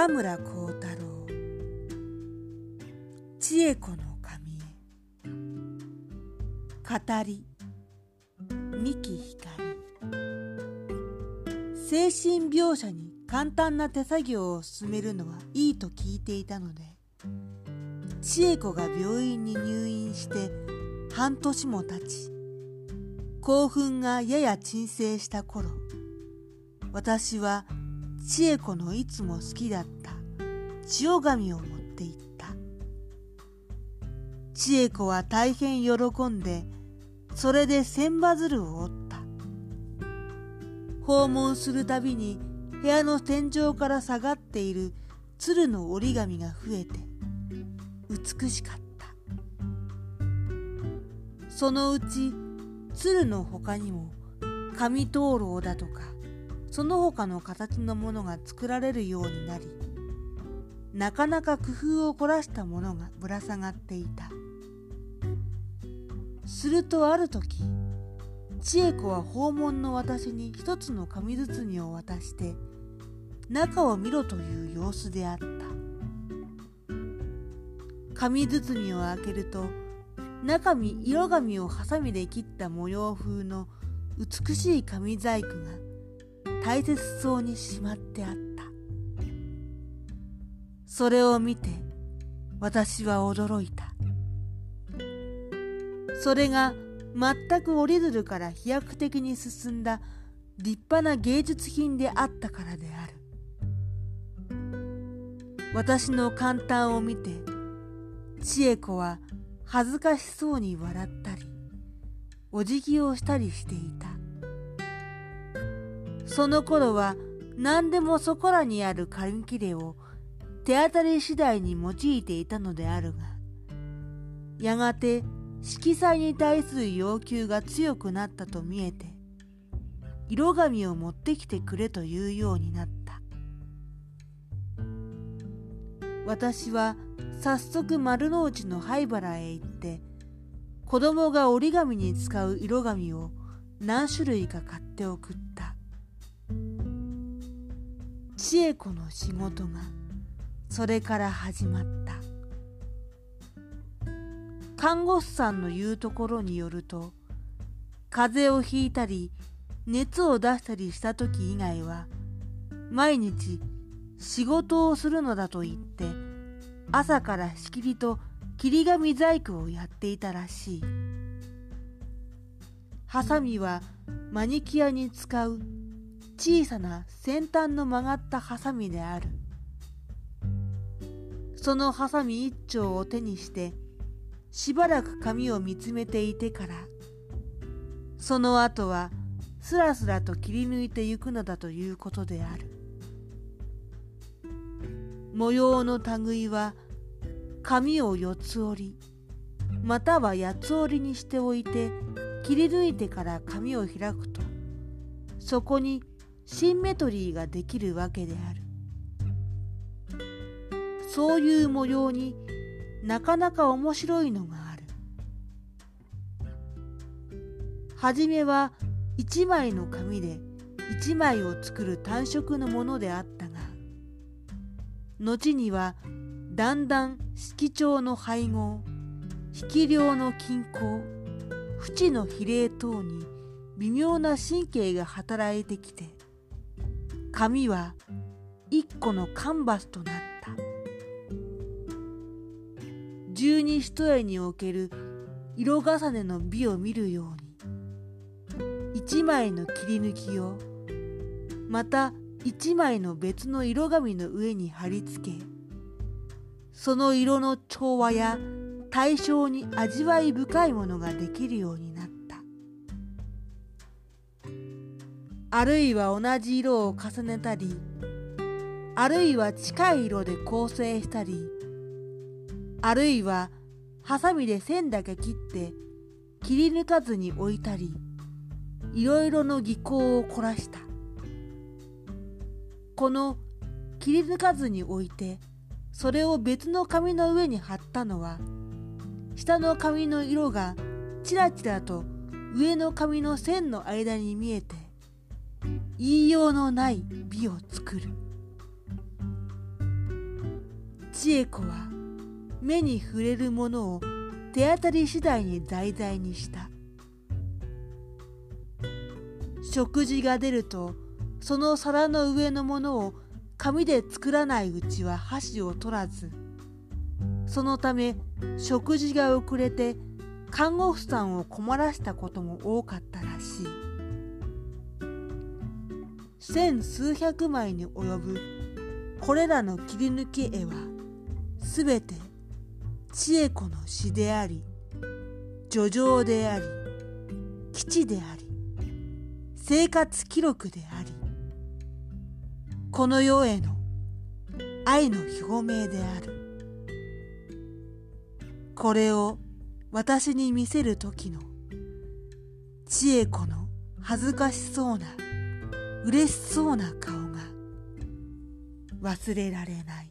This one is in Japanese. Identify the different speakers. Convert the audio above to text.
Speaker 1: 中村幸太郎。千恵子の神。へ語り。三木ひかり精神描写に簡単な手作業を進めるのはいいと聞いていたので千恵子が病院に入院して半年も経ち興奮がやや鎮静した頃私は千恵子のいつも好きだった。千代紙を持って行った。千恵子は大変喜んでそれで千羽鶴を折った。訪問するたびに部屋の天井から下がっている鶴の折り紙が増えて美しかった。そのうち鶴の他にも紙灯籠だとかその他の形のものが作られるようになりなかなか工夫を凝らしたものがぶら下がっていた。するとある時千恵子は訪問の私に一つの紙包みを渡して中を見ろという様子であった。紙包みを開けると中身色紙をハサミで切った模様風の美しい紙細工が大切そうにしまってあった。それを見て私は驚いた。それが全く折り鶴から飛躍的に進んだ立派な芸術品であったからである。私の簡単を見て千恵子は恥ずかしそうに笑ったりお辞儀をしたりしていた。その頃は何でもそこらにある紙切れを手当たり次第に用いていたのであるがやがて色彩に対する要求が強くなったと見えて色紙を持ってきてくれというようになった。私は早速丸の内の灰原へ行って子供が折り紙に使う色紙を何種類か買って送った。千恵子の仕事がそれから始まった。看護師さんの言うところによると風邪をひいたり熱を出したりした時以外は毎日仕事をするのだと言って朝からしきりと切り紙細工をやっていたらしい。ハサミはマニキュアに使う小さな先端の曲がったハサミである。そのハサミ一丁を手にしてしばらく紙を見つめていてからその後はすらすらと切り抜いてゆくのだということである。模様の類は紙を四つ折りまたは八つ折りにしておいて切り抜いてから紙を開くとそこにシンメトリーができるわけである。そういう模様になかなか面白いのがある。はじめは一枚の紙で一枚を作る単色のものであったが後にはだんだん色調の配合引量の均衡縁の比例等に微妙な神経が働いてきて紙は一個のカンバスとなった。十二一重における色重ねの美を見るように一枚の切り抜きをまた一枚の別の色紙の上に貼り付けその色の調和や対象に味わい深いものができるようになった。あるいは同じ色を重ねたりあるいは近い色で構成したりあるいはハサミで線だけ切って切り抜かずに置いたりいろいろの技巧を凝らした。この切り抜かずに置いてそれを別の紙の上に貼ったのは下の紙の色がちらちらと上の紙の線の間に見えて言いようのない美を作る。千恵子は目に触れるものを手当たり次第に題材にした。食事が出るとその皿の上のものを紙で作らないうちは箸を取らずそのため食事が遅れて看護婦さんを困らしたことも多かったらしい。千数百枚に及ぶこれらの切り抜き絵はすべて千恵子の詩であり叙情であり基地であり生活記録でありこの世への愛の表明である。これを私に見せる時の千恵子の恥ずかしそうな嬉しそうな顔が忘れられない。